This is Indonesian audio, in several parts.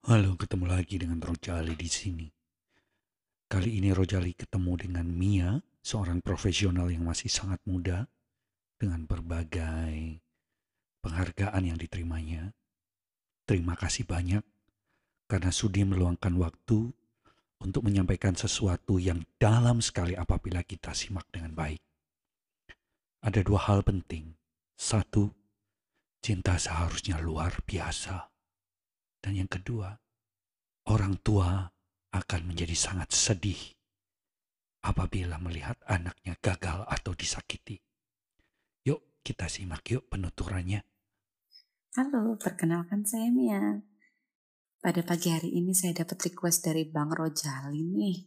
Halo, ketemu lagi dengan Rojali di sini. Kali ini Rojali ketemu dengan Mia, seorang profesional yang masih sangat muda, dengan berbagai penghargaan yang diterimanya. Terima kasih banyak karena sudi meluangkan waktu untuk menyampaikan sesuatu yang dalam sekali apabila kita simak dengan baik. Ada dua hal penting. Satu, cinta seharusnya luar biasa. Dan yang kedua, orang tua akan menjadi sangat sedih apabila melihat anaknya gagal atau disakiti. Yuk kita simak yuk penuturannya. Halo, perkenalkan saya Mia. Pada pagi hari ini saya dapat request dari Bang Rojali nih.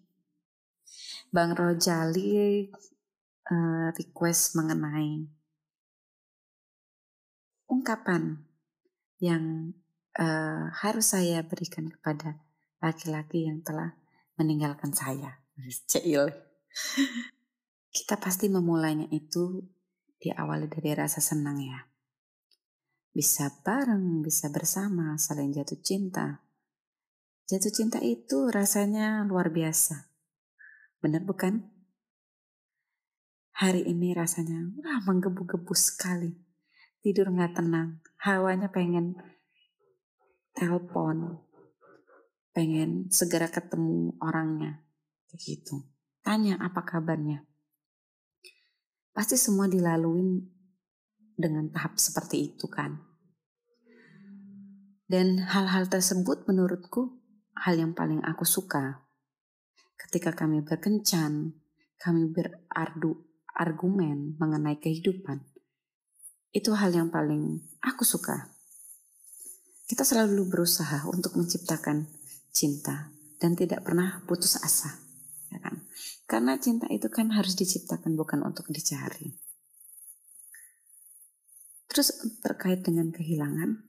Bang Rojali uh, request mengenai ungkapan yang uh, harus saya berikan kepada laki-laki yang telah meninggalkan saya. Cil. Kita pasti memulainya itu diawali dari rasa senang ya. Bisa bareng, bisa bersama, saling jatuh cinta. Jatuh cinta itu rasanya luar biasa. Benar bukan? Hari ini rasanya wah menggebu-gebu sekali. Tidur nggak tenang, hawanya pengen telepon, pengen segera ketemu orangnya, kayak gitu. Tanya apa kabarnya. Pasti semua dilaluin dengan tahap seperti itu kan. Dan hal-hal tersebut menurutku hal yang paling aku suka. Ketika kami berkencan, kami berardu argumen mengenai kehidupan. Itu hal yang paling aku suka kita selalu berusaha untuk menciptakan cinta dan tidak pernah putus asa, ya kan? Karena cinta itu kan harus diciptakan bukan untuk dicari. Terus terkait dengan kehilangan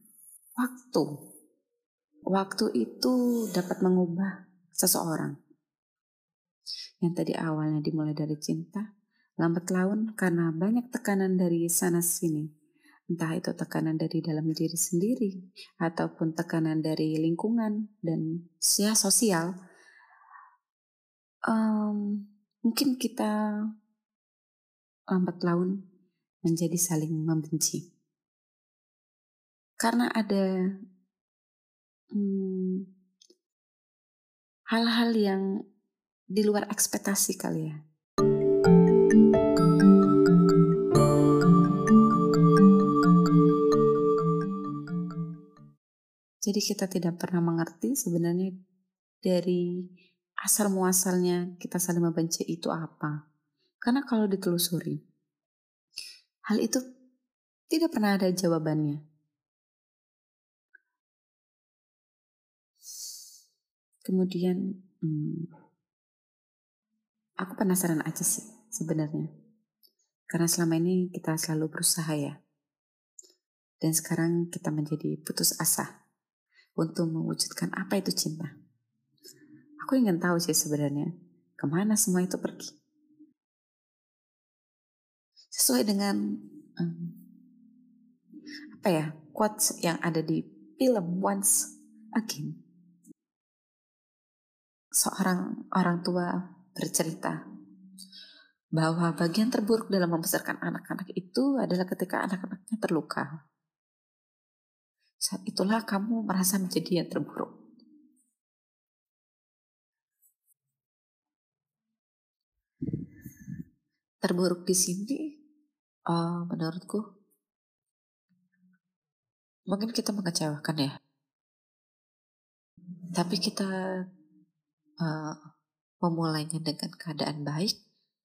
waktu. Waktu itu dapat mengubah seseorang. Yang tadi awalnya dimulai dari cinta, lambat laun karena banyak tekanan dari sana sini entah itu tekanan dari dalam diri sendiri ataupun tekanan dari lingkungan dan ya sosial. Um, mungkin kita lambat laun menjadi saling membenci. Karena ada hmm, hal-hal hmm, yang di luar ekspektasi kali ya Jadi kita tidak pernah mengerti sebenarnya dari asal muasalnya kita saling membenci itu apa. Karena kalau ditelusuri, hal itu tidak pernah ada jawabannya. Kemudian, hmm, aku penasaran aja sih sebenarnya. Karena selama ini kita selalu berusaha ya. Dan sekarang kita menjadi putus asa untuk mewujudkan apa itu cinta. Aku ingin tahu sih sebenarnya ke mana semua itu pergi. Sesuai dengan um, apa ya quotes yang ada di film Once Again. Seorang orang tua bercerita bahwa bagian terburuk dalam membesarkan anak-anak itu adalah ketika anak-anaknya terluka. Saat itulah kamu merasa menjadi yang terburuk. Terburuk di sini, uh, menurutku, mungkin kita mengecewakan ya. Tapi kita uh, memulainya dengan keadaan baik,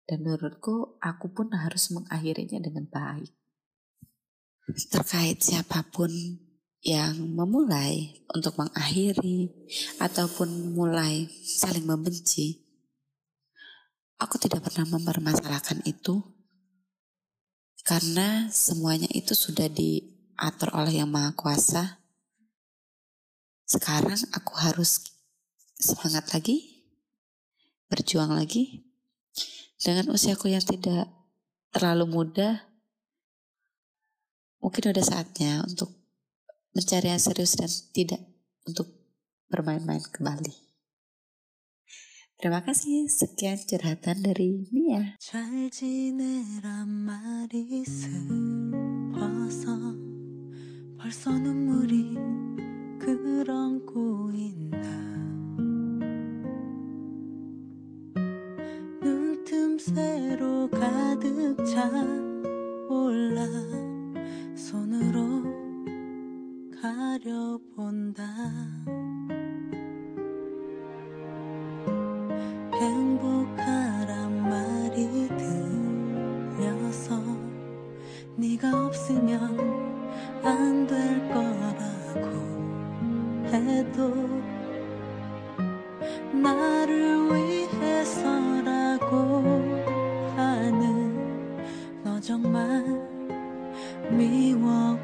dan menurutku aku pun harus mengakhirinya dengan baik. Terkait siapa pun yang memulai untuk mengakhiri ataupun mulai saling membenci, aku tidak pernah mempermasalahkan itu karena semuanya itu sudah diatur oleh Yang Maha Kuasa. Sekarang aku harus semangat lagi, berjuang lagi dengan usiaku yang tidak terlalu muda. Mungkin udah saatnya untuk mencari yang serius dan tidak untuk bermain-main ke Bali. Terima kasih. Sekian curhatan dari Mia. 잘 지내란 말이 슬퍼서 벌써 눈물이 본다. 행복하란 말이 들려서 네가 없으면 안 될 거라고 해도 나를 위해서라고 하는 너 정말 미워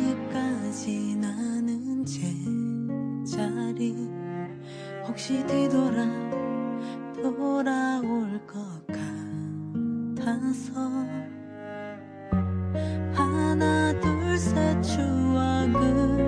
아직까지 나는 제자리 혹시 뒤돌아 돌아올 것 같아서 하나 둘 셋 추억